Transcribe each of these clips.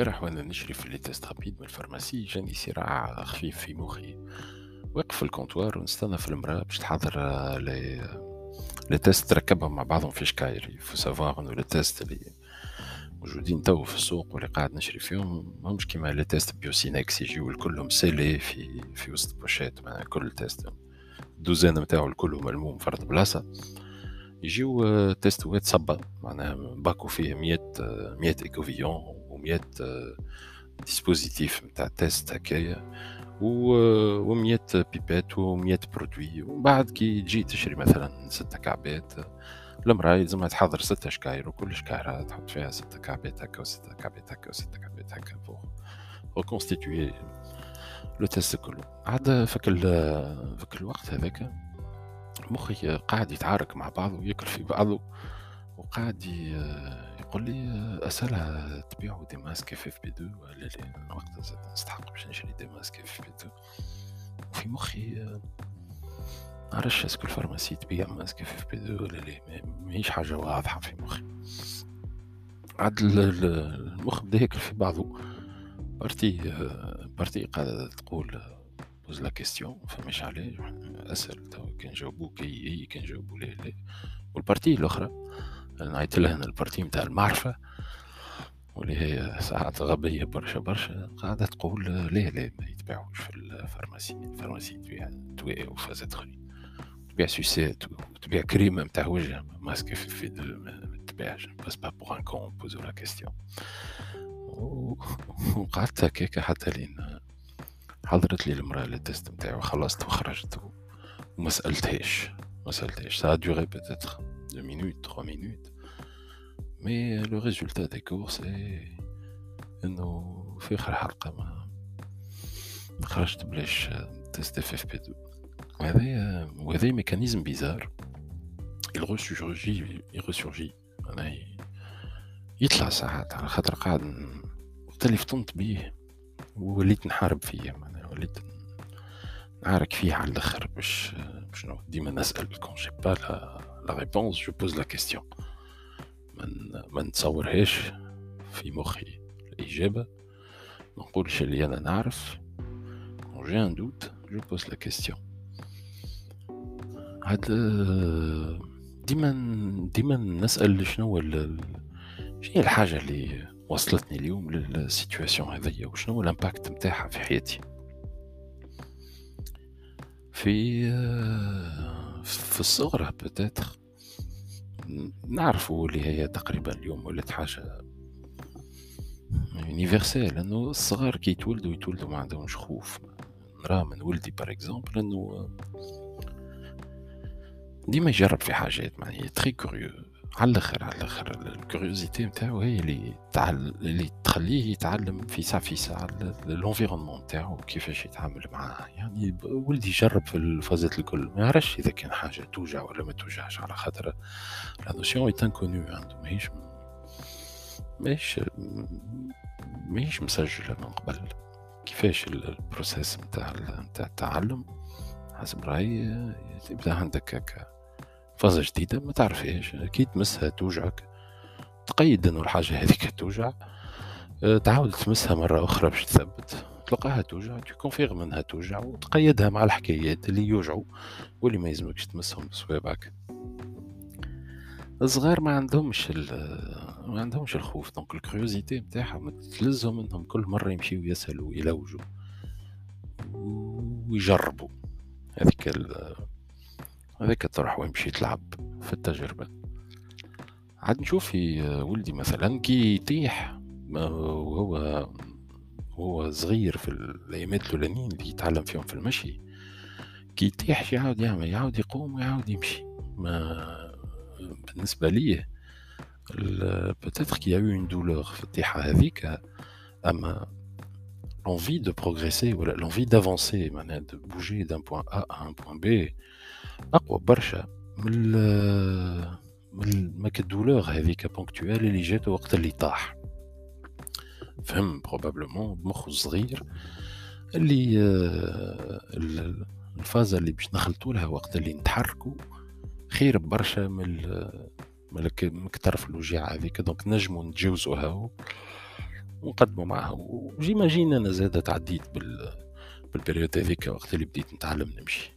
البارح وأنا نشري في les tests rapides من ال pharmacie جاني صراع خفيف في مخي. واقف في ال comptoir ونستنى في المرأة باش تحضر آه، les les tests مع بعضهم في شكاير. faut savoir انه les tests اللي موجودين تو في السوق واللي قاعد نشري فيهم. ماهمش كيما les tests Biosynex يجيو كلهم scellés في في وسط pochette كل test. الدوزان نتاعو الكل ملموم فرد بلاصة. يجيو تيستوات صبا معناها باكو فيه 100 100 écouvillons و100 dispositifs نتاع test هكايا و 100 pipettes و 100 produits ومن بعد كي تجي تشري مثلا ستة كعبات المرأة يلزمها تحضر ستة شكاير وكل شكايرة تحط فيها ستة كعبات هكا وستة كعبات هكا وستة كعبات هكا pour reconstituer le test كله عاد فك فك الوقت هذاك مخي قاعد يتعارك مع بعضه وياكل في بعضه وقاعد يقول لي أسألها تبيعوا des masques FFP 2 ولا لا وقتها زاد نستحق باش نشري des masques FFP 2 وفي مخي نعرفش est-ce que ال pharmacie تبيع masques FFP 2 ولا لا ماهيش حاجة واضحة في مخي. عاد المخ بدا ياكل في بعضه partie partie قاعدة تقول pose la question فماش عليه أسأل تو كان جاوبوك اي اي كان جاوبو لا لا وال partie الأخرى نعيط لها أنا ال partie نتاع المعرفة واللي هي ساعات غبية برشا برشا قاعدة تقول لا لا ما يتباعوش في ال pharmacie ال pharmacie تبيع دواء وفازات اخرين تبيع سوسات وتبيع كريمة نتاع وجه ماسك في ما تبيعش passe pas pour un con pose pas la question وقعدت هكاك حتى لين حضرت لي المرأة ال test نتاعي وخلصت وخرجت وما سألتهاش ما سألتهاش. ça durait peut-être deux minutes trois minutes mais le résultat des courses est انه في اخر حلقة ما خرجت بلاش test FFP 2 وهذا وهذا mécanisme bizarre il ressurgit il ressurgit. معناها يطلع ساعات على خاطر قاعد وقت اللي فطنت بيه ووليت نحارب فيه معناها وليت نعارك فيه على الآخر باش شنو ديما نسال quand j'ai pas la réponse je pose la question ما نتصورهاش في مخي الإجابة. ما نقولش اللي أنا نعرف. quand j'ai un doute je pose la question هاد ديما ديما نسأل شنو شنو هي الحاجة اللي وصلتني اليوم لل situation هذيا؟ وشنو ال impact نتاعها في حياتي؟ في في الصغر peut-être نعرفوا اللي هي تقريبا اليوم ولات حاجة universelle لأنه الصغار كي يتولدوا يتولدوا ما عندهمش خوف نرى من ولدي par exemple انه ديما يجرب في حاجات معناها très curieux على الآخر على الآخر ال curiosité نتاعو هي اللي تعل... اللي تخليه يتعلم في ساعة في ساعة ال environnement نتاعو كيفاش يتعامل معاه. يعني ولدي يجرب في الفازات الكل. ما يعرفش إذا كان حاجة توجع ولا ما توجعش على خاطر la notion est inconnue عنده. ماهيش ماهيش ماهيش مسجلة من قبل. كيفاش ال process نتاع نتاع التعلم؟ حسب رأيي يبدأ عندك هكا. فازة جديدة ما تعرفهاش كي تمسها توجعك. تقيد انه الحاجة هذيك توجع. أه، تعاود تمسها مرة أخرى باش تثبت. تلقاها توجع تـ confirme إنها توجع وتقيدها مع الحكايات اللي يوجعوا واللي ما يلزمكش تمسهم بصوابعك الصغار ما عندهمش ما عندهمش الخوف donc الـ curiosité نتاعهم تلزهم إنهم كل مرة يمشيو يسألوا يلوجوا ويجربوا. هذيك هذاك تروح ويمشي تلعب في التجربة. عاد نشوف في ولدي مثلا كي يطيح وهو هو صغير في الأيامات الأولانيين اللي يتعلم فيهم في المشي كي يطيح يعاود يعمل يعاود يقوم ويعاود يمشي. ما بالنسبة لي peut-être qu'il y a une douleur في الطيحة هذيك أما l'envie de progresser ولا l'envie d'avancer معناها de bouger d'un point A à un point B أقوى برشا من من ماك الـ douleur هذيك ponctuelle اللي جات وقت اللي طاح. فهم probablement بمخه الصغير اللي آه، الفازة اللي باش نخلطوا لها وقت اللي نتحركوا خير برشا من من الطرف الوجيعة هذيك donc نجموا نتجاوزوها ونقدموا معها و j'imagine أنا زاد تعديت بال بالـ période هذيك وقت اللي بديت نتعلم نمشي.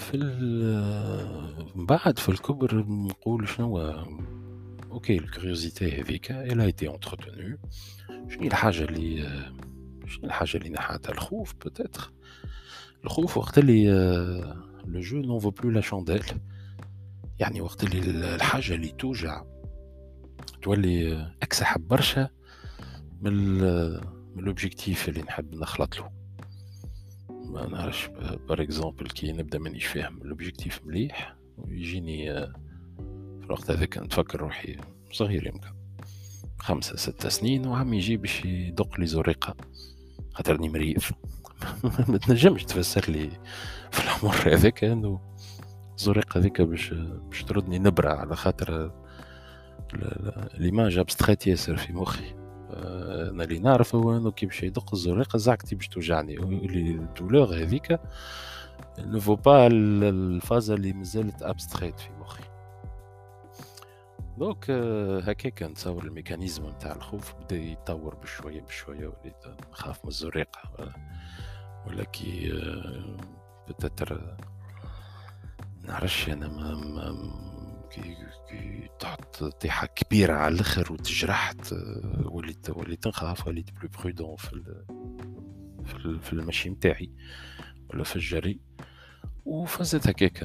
في من بعد في الكبر نقول شنو أوكي الكوريوزيتي هذيك elle a été entretenue شنو الحاجة اللي شنو الحاجة اللي نحاتها؟ الخوف peut-être الخوف وقت اللي le jeu n'en vaut plus la chandelle. يعني وقت اللي الحاجة اللي توجع تولي أكسح برشا من من l'objectif اللي نحب نخلط له ما نعرفش par exemple كي نبدا مانيش فاهم l'objectif مليح ويجيني في الوقت هذاك نتفكر روحي صغير يمكن خمسة ستة سنين وعم يجي باش يدق لي زريقة خاطرني مريض ما تنجمش تفسر لي في العمر هذاك انه الزريقة هذيك باش باش تردني نبرة على خاطر l'image abstraite ياسر في مخي أنا اللي نعرف هو انه كي باش يدق الزريقه زعكتي باش توجعني الـ douleur هذيك ne vaut pas الفازة اللي مازالت abstraite في مخي. donc هكاك نتصور الـ mécanisme نتاع الخوف بدا يتطور بشوية بشوية وليت نخاف من الزريقه ولا كي peut-être نعرفش أنا ما, ما كي, طحت طيحة كبيرة على الآخر وتجرحت وليت وليت نخاف وليت plus prudent في ال في, ال في المشي نتاعي ولا في الجري. وفازت هكاك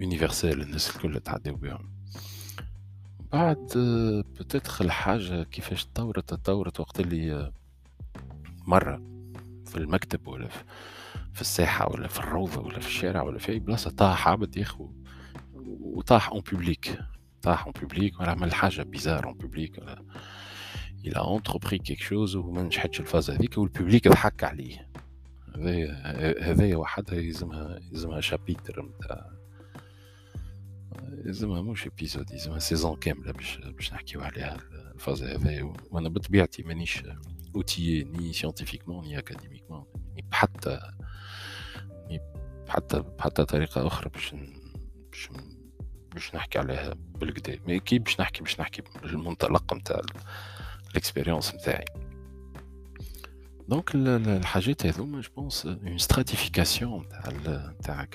universelles الناس الكل تعداو بهم. بعد بتدخل الحاجة كيفاش تطورت تطورت وقت اللي مرة في المكتب ولا في الساحة ولا في الروضة ولا في الشارع ولا في أي بلاصة طاح عبد ياخو وطاح en public طاح en public ولا عمل حاجة bizarre en public ولا il a entrepris quelque chose وما نجحتش الفاز هذيك والـ public ضحك عليه. هذايا هذايا وحدها يلزمها يلزمها chapitre نتاع يلزمها مش épisode يلزمها saison كاملة باش باش نحكيو عليها الفاز هذايا وأنا بطبيعتي مانيش outillé ni scientifiquement ni académiquement ni بحتى ni بحتى بحتى طريقة أخرى باش باش باش نحكي عليها بالكدا mais كي باش نحكي باش نحكي بالمنطلق نتاع الـ expérience نتاعي donc الحاجات هذوما je pense une stratification نتاع نتاع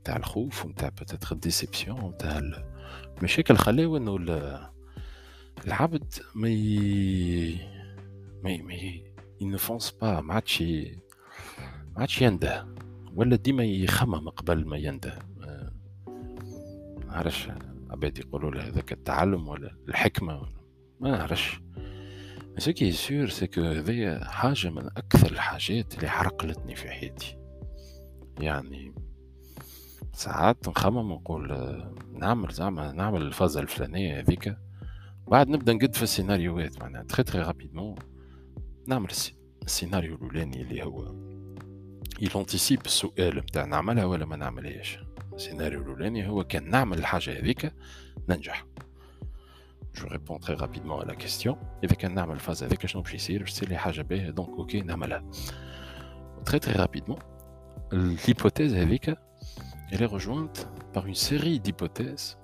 نتاع الخوف ونتاع peut-être déception نتاع المشاكل خلاو إنه العبد ما ي... ما. ما. ينفونس pas ما عادش ما عادش ينده ولا ديما يخمم قبل ما ينده نعرفش عباد يقولوا له هذاك التعلم ولا الحكمة ولا ما نعرفش parce que sûr ce que هذيا حاجة من أكثر الحاجات اللي حرقلتني في حياتي. يعني ساعات نخمم ونقول نعمل زعما نعمل الفازة الفلانية هذيك. بعد نبدأ نقد في الـ scénarioوهات معناها très très rapidement نعمل السيناريو الأولاني اللي هو il anticipe السؤال نتاع نعملها ولا ما نعملهاش. السيناريو الاولاني هو كان نعمل الحاجة هذيك ننجح je réponds très rapidement على question اذا كان نعمل الفاز هذيك شنو باش يصير باش تصير لي حاجة باهيه donc أوكي نعملها très très rapidement l'hypothèse هذيك elle est rejointe par une série d'hypothèses.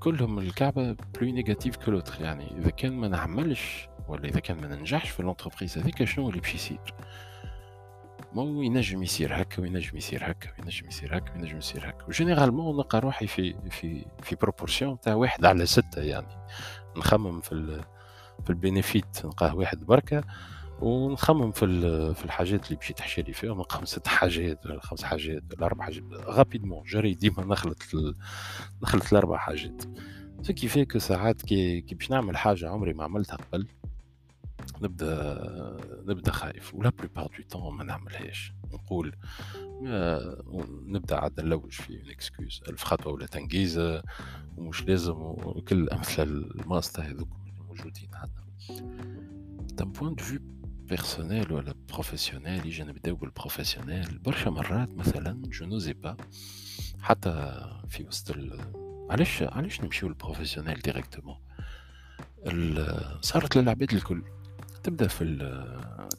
كلهم الكعبة plus négative que l'autre يعني إذا كان ما نعملش ولا إذا كان ما ننجحش في الـ entreprise هذيك شنو اللي باش يصير مو ينجم يصير هكا وينجم يصير هكا وينجم يصير هكا وينجم يصير هكا و généralement نلقى روحي في في في proportion تاع واحد على ستة يعني نخمم في في ال bénéfices نلقاه واحد بركة ونخمم في في الحاجات اللي باش تحشي لي فيهم نلقاهم ست حاجات ولا خمس حاجات ولا أربع حاجات rapidement جري ديما نخلط نخلط الاربع حاجات فكيفاك ساعات كي, باش نعمل حاجة عمري ما عملتها قبل نبدأ نبدأ خايف و la plupart du temps ما نعملهاش. نقول نبدأ عاد نلوج في une excuse الف خطوه ولا تنقيزه ومش لازم وكل الامثله الماسطة هذوك موجودين عندنا. d'un point de vue personnel ولا professionnel يجي نبداو بال professionnel برشا مرات مثلا je n'osais pas حتى في وسط علاش علاش نمشيو لل professionnel directement صارت للعباد الكل. تبدأ في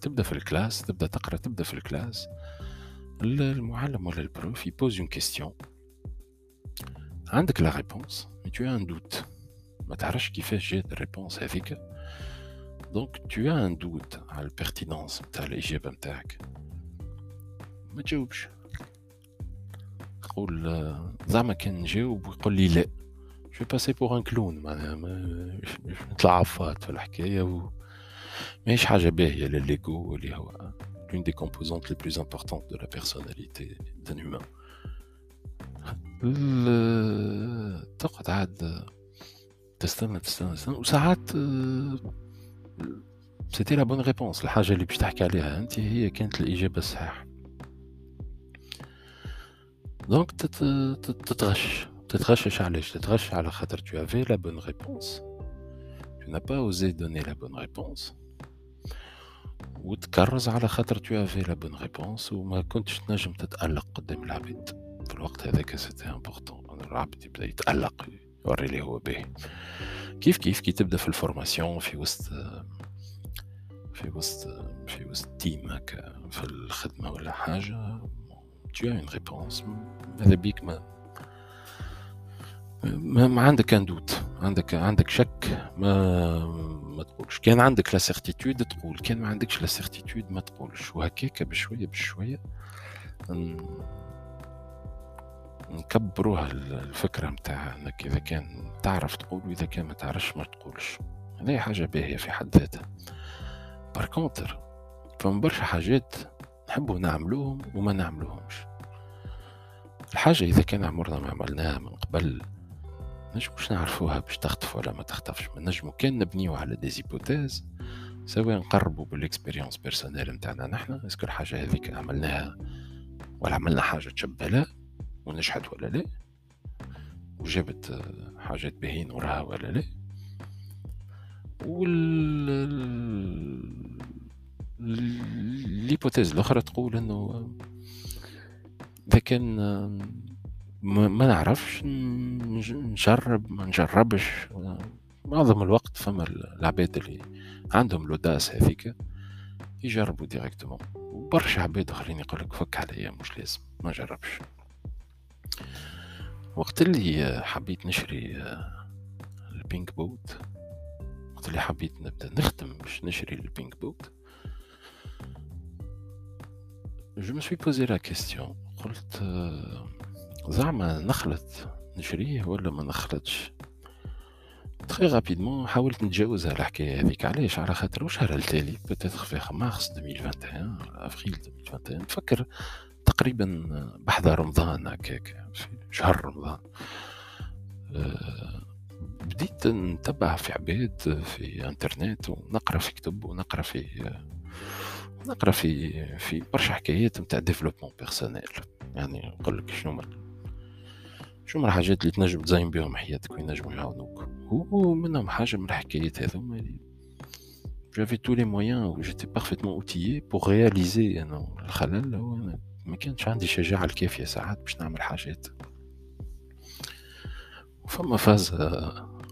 تبدأ في ال classe تبدأ تقرأ تبدأ في ال classe. المعلم ولا ال prof ي pose une question عندك la réponse mais tu en doutes ما تعرفش كيفاش جات ال réponse هذيك. donc tu en doutes على ال pertinence نتاع الإجابة نتاعك ما تجاوبش. تقول زعما كان نجاوب ويقول لي لا. je passais pour un clown معناها نطلع عفات في الحكاية و ماهيش حاجة باهيه لليغو اللي هو l'une des composantes les plus importantes de la personnalité d'un humain. تقعد عاد تستنى تستنى تستنى وساعات c'était la bonne réponse الحاجة اللي باش تحكي عليها انت هي كانت الإجابة الصحيحة donc تتغش تتغشش علاش تتغش على خاطر tu avais la bonne réponse. Tu n'as pas osé donner la bonne réponse. وتكرز على خاطر tu avais la bonne réponse وما كنتش تنجم تتألق قدام العباد في الوقت هذاك c'était important العبد يبدأ يتألق يوري اللي هو باهي كيف كيف كي تبدأ في ال formation في وسط في وسط في وسط team هكا في الخدمة ولا حاجة؟ tu as une réponse. بيك ما ما, عندك un doute. عندك عندك شك. ما ما تقولش. كان عندك la certitude تقول. كان ما عندكش la certitude ما تقولش. وهكاك بشويه بشوية. نكبروها الفكرة نتاع إنك إذا كان تعرف تقول وإذا كان ما تعرفش ما تقولش. هذه حاجة باهية في حد ذاتها. par contre فما برشا حاجات نحبوا نعملوهم وما نعملوهمش. الحاجة إذا كان عمرنا ما عملناها من قبل نجموش نعرفوها باش تخطف ولا ما تخطفش. من نجمو كان نبنيو على des hypothèses سواء نقربوا بال expérience personnelle نتاعنا نحنا est-ce que الحاجة هذيك عملناها ولا عملنا حاجة تشبه لا ونجحت ولا لا؟ وجابت حاجات باهين وراها ولا لا؟ وال ال hypothèse الأخرى تقول إنه إذا كان ما نعرفش نجرب ما نجربش. معظم الوقت فما العباد اللي عندهم l'audace هذيك يجربوا directement وبرشا عباد آخرين يقولك فك عليا مش لازم ما جربش. وقت اللي حبيت نشري ال Pink Boat وقت اللي حبيت نبدأ نخدم باش نشري ال Pink Boat je suis posé la question. قلت زعما نخلط نشريه ولا ما نخلطش؟ très rapidement حاولت نتجاوز الحكاية هذيك. علاش؟ على خاطر الشهر التالي؟ peut-être في مارس 2021 افريل 2021 نفكر تقريبا بحذا رمضان هكاك في شهر رمضان. أه بديت نتبع في عباد في انترنت ونقرأ في كتب ونقرأ في نقرأ في في برشا حكايات نتاع développement personnel يعني نقول لك شنو من الحاجات اللي تنجم تزين بهم حياتك وينجموا يعاونوك؟ هو منهم حاجة من الحكايات هذوما j'avais tous les moyens et j'étais parfaitement outillé pour réaliser أنه الخلل هو أنا ما كانش عندي الشجاعه الكافية ساعات باش نعمل حاجات. وفما phrase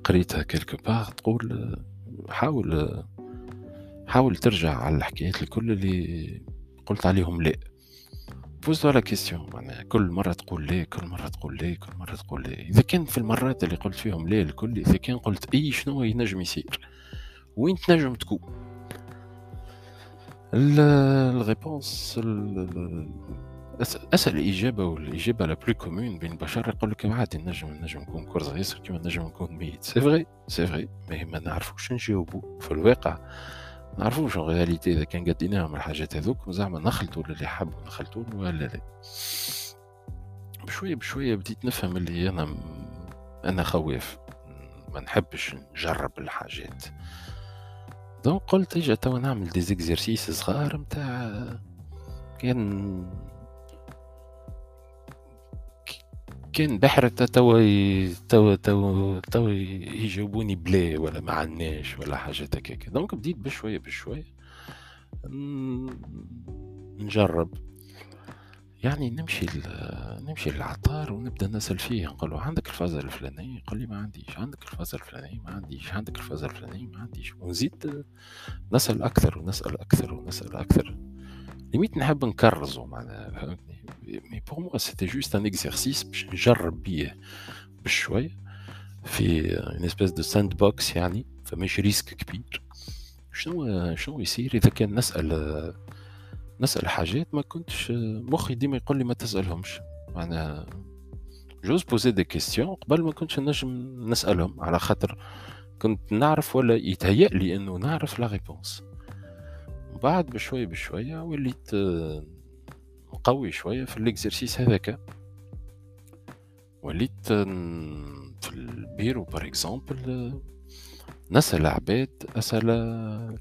قريتها quelque part تقول حاول حاول ترجع على الحكايات الكل اللي قلت عليهم لا. pose la question معناها كل مرة تقول لا كل مرة تقول لا كل مرة تقول لا إذا كان في المرات اللي قلت فيهم لا الكل إذا كان قلت أي شنو ينجم يصير. وين تنجم تكون؟ ال réponse أسأل اجابه والإجابة la plus commune بين البشر يقول لك عادي نجم نجم نكون كرز ياسر كيما نجم نكون ميت. c'est vrai c'est vrai mais ما نعرفوش نجاوبو في الواقع. نعرفوش en réalité إذا كان قديناهم الحاجات هذوك زعما نخلطوا اللي حبوا نخلطوا ولا لا. بشوية بشوية بديت نفهم اللي أنا أنا خواف. ما نحبش نجرب الحاجات. donc قلت إجا توا نعمل des exercices صغار متاع كان كان بحر توا توا توا توا يجاوبوني بلا ولا ما عندناش ولا حاجات هكاك donc بديت بشوية بشوية نجرب. يعني نمشي نمشي للعطار ونبدأ نسأل فيه. نقول له عندك الفازة الفلانية؟ يقول لي ما عنديش. عندك الفازة الفلانية؟ ما عنديش. عندك الفازة الفلانية؟ ما عنديش. ونزيد نسأل أكثر ونسأل أكثر ونسأل أكثر. limite نحب نكرزو معناها فهمتني؟ mais pour moi c'était juste un exercice باش نجرب بيه بشوي في une espèce de sandbox يعني فماش risque كبير. شنو شنو يصير إذا كان نسأل نسأل حاجات ما كنتش مخي ديما يقول لي ما تسألهمش. معناها j'ose poser des questions قبل ما كنتش نجم نسألهم. على خاطر كنت نعرف ولا يتهيأ لي إنه نعرف la réponse بعد بشويه بشوية وليت قوي شوية في ال exercice هذاك. وليت في ال bureau par exemple نسأل عباد اسئله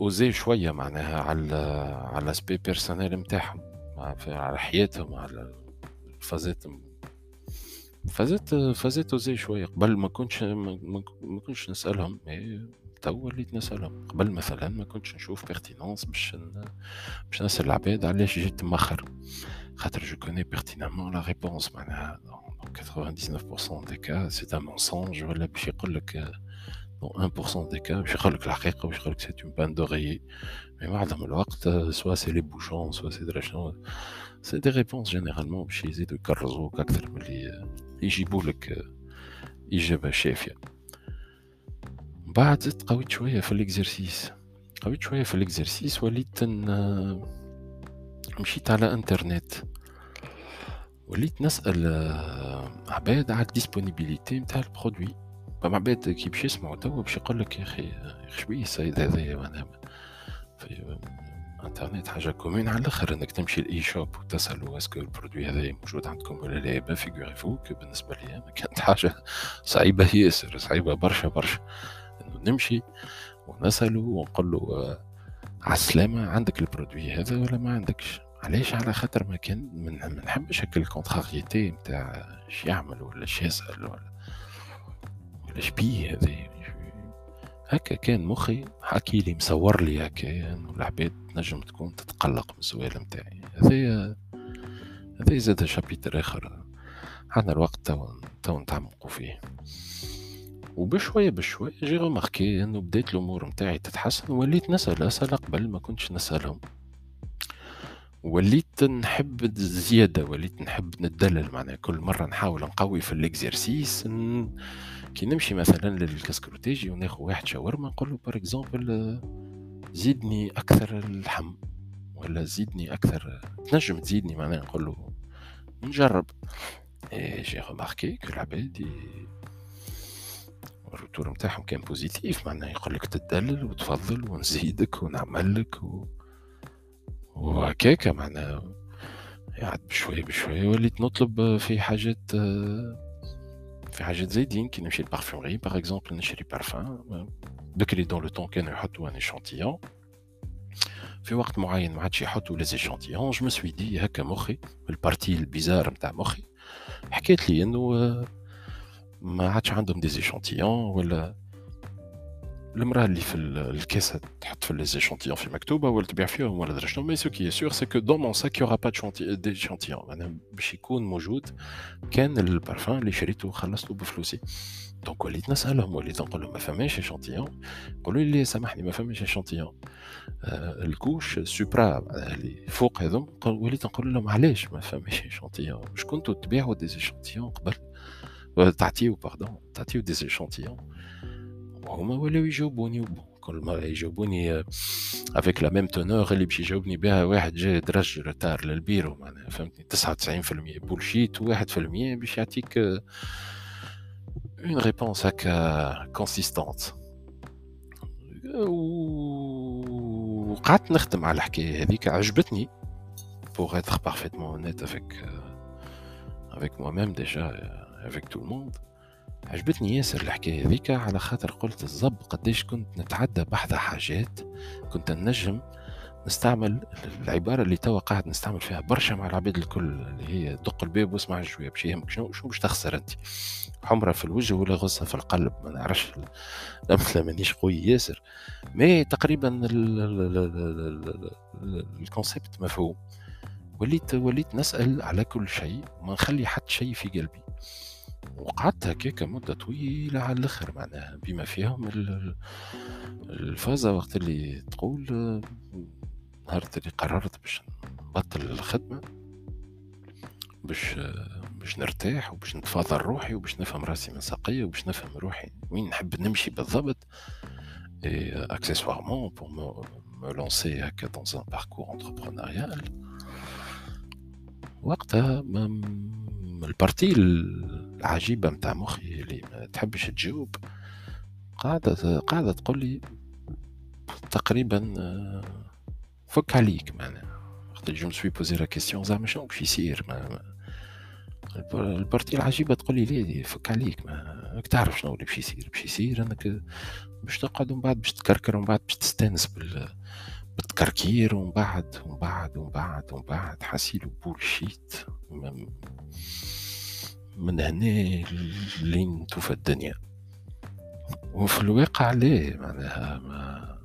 osées شوية معناها على على aspect personnel نتاعهم على حياتهم على فازات فازات فازات osées شوية. قبل ما كنتش ما كنتش نسألهم تو وليت نسالهم قبل مثلا ما كنتش نشوف pertinence باش باش نسال العباد علاش جيت مأخر خاطر je connais pertinemment la réponse معناها 99% des cas c'est un mensonge ولا باش يقول لك dans 1% des cas باش يقول لك الحقيقة باش يقول لك c'est une panne d'oreiller mais معظم الوقت soit c'est les bouchons soit c'est درا شنو c'est des réponses généralement باش يزيدوا يكرزوك أكثر من اللي يجيبوا لك اجابه شافيه بعد زدت قويت شوية في ال exercice قويت شوية في ال exercice وليت مشيت على انترنت وليت نسأل عباد على ال disponibilité نتاع ال produit. فما عباد كي باش يسمعوا توا باش يقول لك يا أخي شبيه السيد هذايا وأنا في انترنت حاجة commune على الأخر إنك تمشي لأي shop وتسال est-ce que ال produit هذا موجود عندكم ولا لا؟ bah figurez-vous que بالنسبة لي كانت حاجة صعيبة ياسر صعيبة برشا برشا. نمشي ونسأله ونقول له آه على السلامه عندك ال produit هذا ولا ما عندكش؟ علاش؟ على خاطر ما كان ما نحبش هكا ال contrariété نتاع اش يعمل ولا اش يسأل ولا ولا بيه هذا. هكا كان مخي حكي لي مصور لي هكا العباد تنجم تكون تتقلق من السؤال نتاعي. هذايا هذا زاد chapitre آخر. عندنا الوقت تو نتعمقوا فيه. وبشوية بشوية j'ai remarqué انه بديت الأمور نتاعي تتحسن وليت نسأل أسئلة قبل ما كنتش نسألهم. وليت نحب زيادة وليت نحب ندلل معناها كل مرة نحاول نقوي في ال exercice كي نمشي مثلا للكاسكروتيجي وناخذ واحد شاورما نقول له par exemple زيدني أكثر اللحم ولا زيدني أكثر تنجم تزيدني معناها نقول له نجرب. j'ai remarqué que العباد ال retour نتاعهم كان positif معناها يقول لك تدلل وتفضل ونزيدك ونعمل لك و... وهكاك معناها. قعد بشوي بشوي وليت نطلب في حاجات في حاجات زايدين كي نمشي لل parfumerie par exemple نشري بارفان بكري dans le temps كانوا يحطوا un échantillon في وقت معين ما عادش يحطوا les échantillons je me suis dit هكا مخي ال partie ال bizarre نتاع مخي حكيت لي إنه ما عادش عندهم des échantillons ولا المرأة اللي في ال caisse تحط في les échantillons في مكتوبة ولا تبيع فيهم ولا درا شنو. mais ce qui est sûr c'est que dans mon sac y aura pas d'échantillon معناها باش يكون موجود كان البارفان اللي شريته وخلصته بفلوسي. donc وليت نسألهم وليت نقول لهم ما فماش échantillon يقولوا لي سامحني ما فماش échantillon آه ال couche supra اللي فوق هذم وليت نقول لهم علاش ما فماش échantillon واش كنتوا تبيعوا des échantillons قبل؟ تعطيو pardon تعطيو des échantillons وهما ولاو يجاوبوني كل مرة يجاوبوني avec la même teneur اللي باش يجاوبني بها واحد جا درج retard لل bureau معناها فهمتني 99% bullshit و1% باش يعطيك une réponse هكا consistante وقعدت نخدم على الحكاية هذيك عجبتني pour être parfaitement honnête avec euh, avec moi-même déjà tout le monde. عجبتني ياسر الحكاية هذيك على خاطر قلت الزب قديش كنت نتعدى بحث حاجات كنت نجم نستعمل العبارة اللي توا قاعد نستعمل فيها برشا مع العباد الكل اللي هي دق الباب واسمع شوية باش يهمك شنو؟ شنو باش تخسر أنت؟ حمرة في الوجه ولا غصة في القلب؟ ما نعرفش الأمثلة مانيش قوي ياسر. mais تقريبا ال concept مفهوم. وليت وليت نسأل على كل شيء وما نخلي حتى شيء في قلبي. وقعدت هكاك مدة طويلة على الآخر معناها بما فيهم الفازة وقت اللي تقول نهار اللي قررت باش نبطل الخدمة باش باش نرتاح وباش نتفاضل روحي وباش نفهم راسي من ساقية وباش نفهم روحي وين نحب نمشي بالضبط. Accessoirement, pour me, me lancer dans un parcours entrepreneurial, وقتها البارتي العجيبة متاع مخي اللي ما تحبش تجاوب قاعدة قاعدة تقول لي تقريبا آه، فك عليك معناها. وقت je me suis posé la question زعما شنو باش يصير؟ ال partie العجيبة تقول لي فك عليك. ما تعرف شنو اللي باش يصير. باش يصير أنك باش تقعد ومن بعد باش تكركر ومن بعد باش تستانس بال بالتكركير ومن بعد ومن بعد ومن بعد ومن بعد حاسيلو bullshit من هنا لين توفى الدنيا. وفي الواقع ليه معناها mais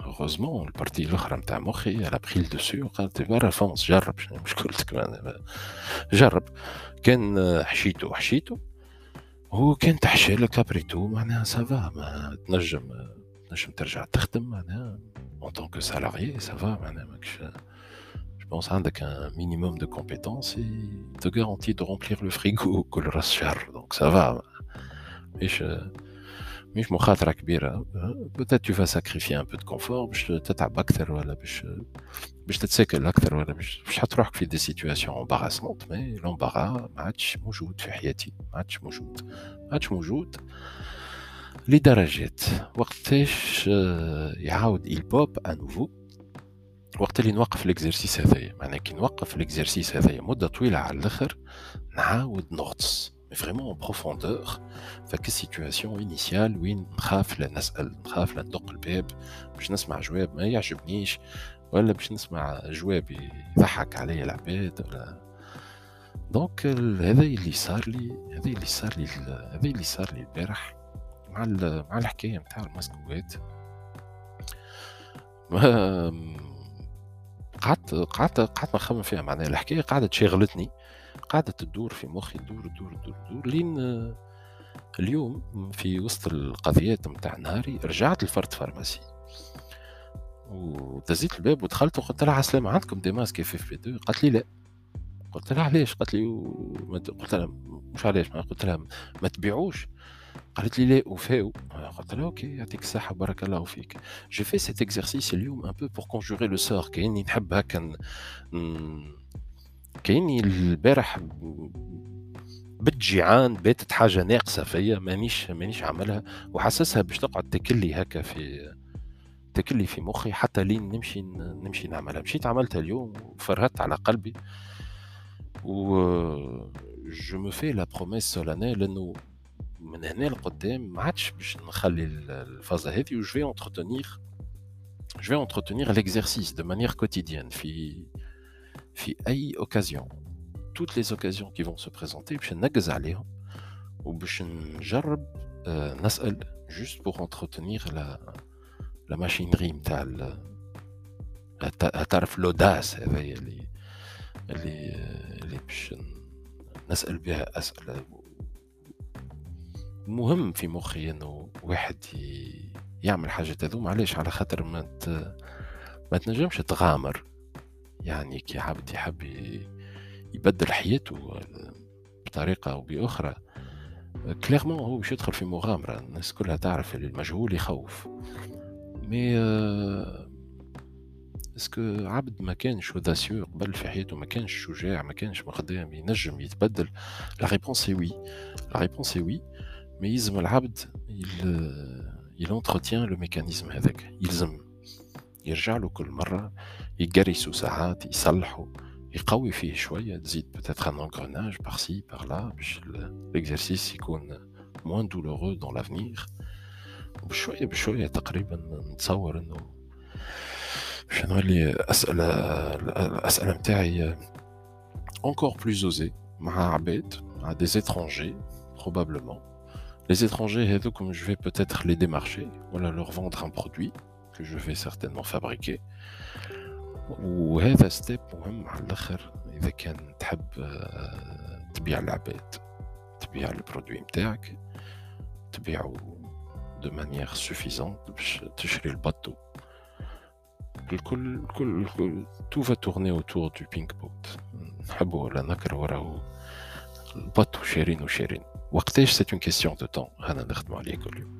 heureusement ال partie الأخرى نتاع مخي a pris le dossier وقالت برا fonce جرب. مش قلت جرب. كان حشيتو حشيتو. هو كان تحشيلك après tout معناها ça va ما تنجم تنجم ترجع تخدم معناها. En tant que salarié, ça va, madame. Je pense un minimum de compétences et te garantit de remplir le frigo que le Donc ça va. Mais je, مش مخاطره كبيره بتات tu sacrifies un peu de confort باش تتعب أكثر ولا باش باش تتساكل أكثر ولا باش باش تحط روحك في des situations embarrassantes mais l'embarras ما عادش موجود في حياتي ما عادش موجود ما عادش موجود لدرجات وقتاش يعاود ال pop à nouveau وقت اللي نوقف l'exercice هذايا. معناها كي نوقف l'exercice هذايا مدة طويلة على الأخر نعاود نغطس. Vraiment en profondeur. فك ال situation initiale وين نخاف لا نسال نخاف لا ندق الباب. باش نسمع جواب ما يعجبنيش. ولا باش نسمع جواب يضحك عليا العباد. ولا. donc هذا اللي صار لي هذا اللي صار لي هذا اللي صار لي البارح. مع مع الحكاية نتاع المسكوات قعدت قعدت قعدت نخمم فيها معناها. الحكاية قعدت شغلتني قاعدة تدور في مخي تدور تدور تدور تدور لين اليوم في وسط القضيات متاع نهاري رجعت لفرد pharmacie. ودزيت الباب ودخلت وقلت لها عسلامة عندكم des masques FFP 2 قالت لي لا. قلت لها علاش؟ قالت لي قلت لها مش علاش قلت لها ما تبيعوش. قالت لي لا وفاو. قلت لها OK يعطيك الصحة بارك الله فيك. j'ai fait cet exercice اليوم un peu pour conjurer le sort كاني نحب هكا كاني البارح بالجيعان باتت حاجة ناقصة فيا مانيش مانيش عاملها وحاسسها باش تقعد تاكلي هكا في تاكلي في مخي حتى لين نمشي نمشي نعملها. مشيت عملتها اليوم وفرهدت على قلبي. و je me fais la promesse solennelle إنه من هنا لقدام ما عادش باش نخلي الفازة هذه و je vais entretenir je vais entretenir l'exercice de manière quotidienne في في أي occasion toutes les occasions qui vont se présenter باش ننقز عليهم وباش نجرب نسأل juste pour entretenir la la machinerie نتاع تعرف l'audace هذايا اللي اللي اللي باش نسأل بها أسئلة مهم في مخي إنه واحد يعمل حاجة هذوما علاش على خاطر ما ما تنجمش تغامر. يعني كي عبد يحب يبدل حياته بطريقة أو بأخرى clairement هو باش يدخل في مغامرة. الناس كلها تعرف المجهول يخوف. mais est-ce que عبد ما كانش audacieux قبل في حياته ما كانش شجاع ما كانش مقدام ينجم يتبدل؟ la réponse oui la réponse oui مي يلزم العبد il entretient le mécanisme هذاك يلزم يرجع له كل مرة يقرسوا ساعات يصلحوا يقوي فيه شوية تزيد peut-être un engrenage par-ci par-là باش l'exercice يكون moins douloureux dans l'avenir بشوية بشوية تقريبا نتصور انه باش نولي أسئلة الأسئلة متاعي encore plus osées مع عباد مع des étrangers probablement Les étrangers هذوكم je vais peut-être les démarcher ولا leur vendre un produit que je vais certainement fabriquer. وهذا ستيب مهم على الآخر اذا كان تحب آه، تبيع العباد تبيع ال produit نتاعك تبيعه de manière suffisante باش تشري ال bateau الكل الكل الكل tout va tourner autour du pink boat نحبه ولا نكره راهو ال bateau شارين وشارين وقتاش c'est une question de temps هذا نخدمو عليه كل يوم